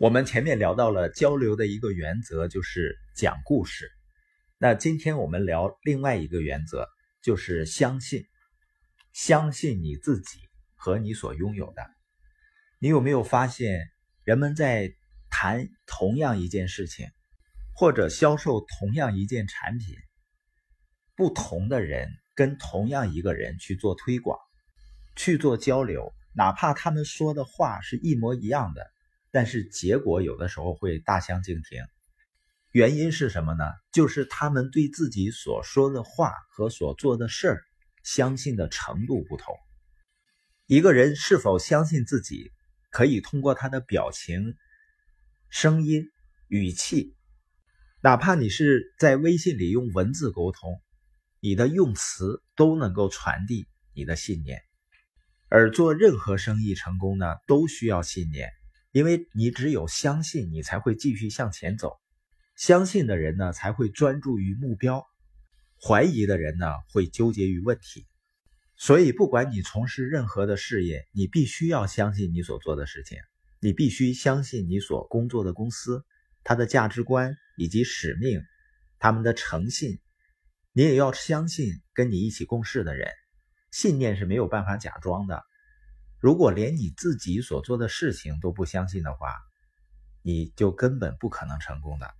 我们前面聊到了交流的一个原则，就是讲故事。那今天我们聊另外一个原则，就是相信，相信你自己和你所拥有的。你有没有发现，人们在谈同样一件事情，或者销售同样一件产品，不同的人跟同样一个人去做推广，去做交流，哪怕他们说的话是一模一样的，但是结果有的时候会大相径庭。原因是什么呢？就是他们对自己所说的话和所做的事儿相信的程度不同。一个人是否相信自己，可以通过他的表情、声音、语气，哪怕你是在微信里用文字沟通，你的用词都能够传递你的信念。而做任何生意成功呢，都需要信念，因为你只有相信，你才会继续向前走。相信的人呢，才会专注于目标；怀疑的人呢，会纠结于问题。所以，不管你从事任何的事业，你必须要相信你所做的事情，你必须相信你所工作的公司，它的价值观以及使命，他们的诚信。你也要相信跟你一起共事的人，信念是没有办法假装的。如果连你自己所做的事情都不相信的话，你就根本不可能成功的。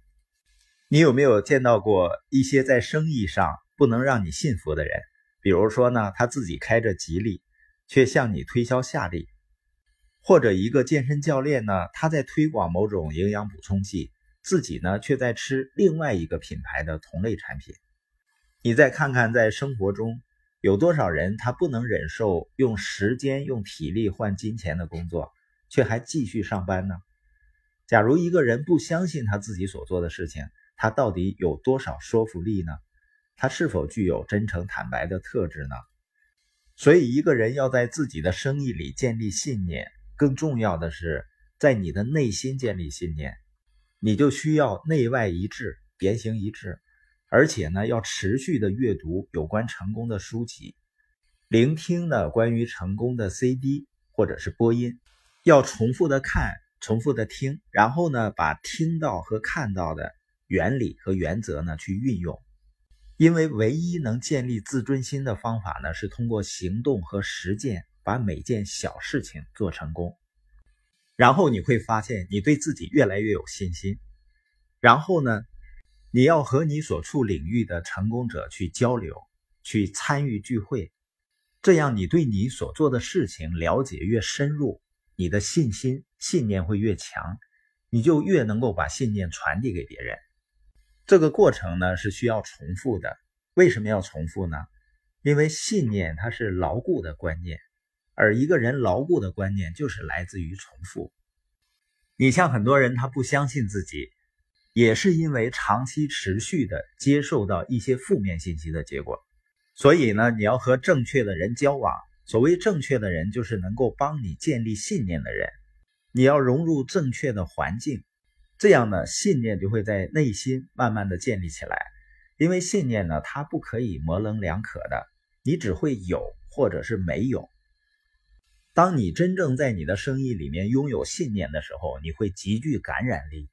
你有没有见到过一些在生意上不能让你信服的人？比如说呢，他自己开着吉利，却向你推销夏利；或者一个健身教练呢，他在推广某种营养补充剂，自己呢却在吃另外一个品牌的同类产品。你再看看，在生活中有多少人他不能忍受用时间、用体力换金钱的工作，却还继续上班呢？假如一个人不相信他自己所做的事情，他到底有多少说服力呢？他是否具有真诚坦白的特质呢？所以，一个人要在自己的生意里建立信念，更重要的是在你的内心建立信念。你就需要内外一致、言行一致，而且呢，要持续的阅读有关成功的书籍，聆听呢关于成功的 CD 或者是播音，要重复的看、重复的听，然后呢，把听到和看到的。原理和原则呢，去运用，因为唯一能建立自尊心的方法呢，是通过行动和实践，把每件小事情做成功。然后你会发现，你对自己越来越有信心。然后呢，你要和你所处领域的成功者去交流，去参与聚会，这样你对你所做的事情了解越深入，你的信心、信念会越强，你就越能够把信念传递给别人。这个过程呢是需要重复的。为什么要重复呢？因为信念它是牢固的观念，而一个人牢固的观念就是来自于重复。你像很多人他不相信自己，也是因为长期持续的接受到一些负面信息的结果。所以呢，你要和正确的人交往。所谓正确的人，就是能够帮你建立信念的人。你要融入正确的环境。这样呢，信念就会在内心慢慢的建立起来。因为信念呢，它不可以模棱两可的，你只会有或者是没有。当你真正在你的生意里面拥有信念的时候，你会极具感染力。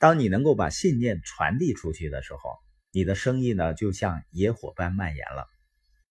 当你能够把信念传递出去的时候，你的生意呢，就像野火般蔓延了。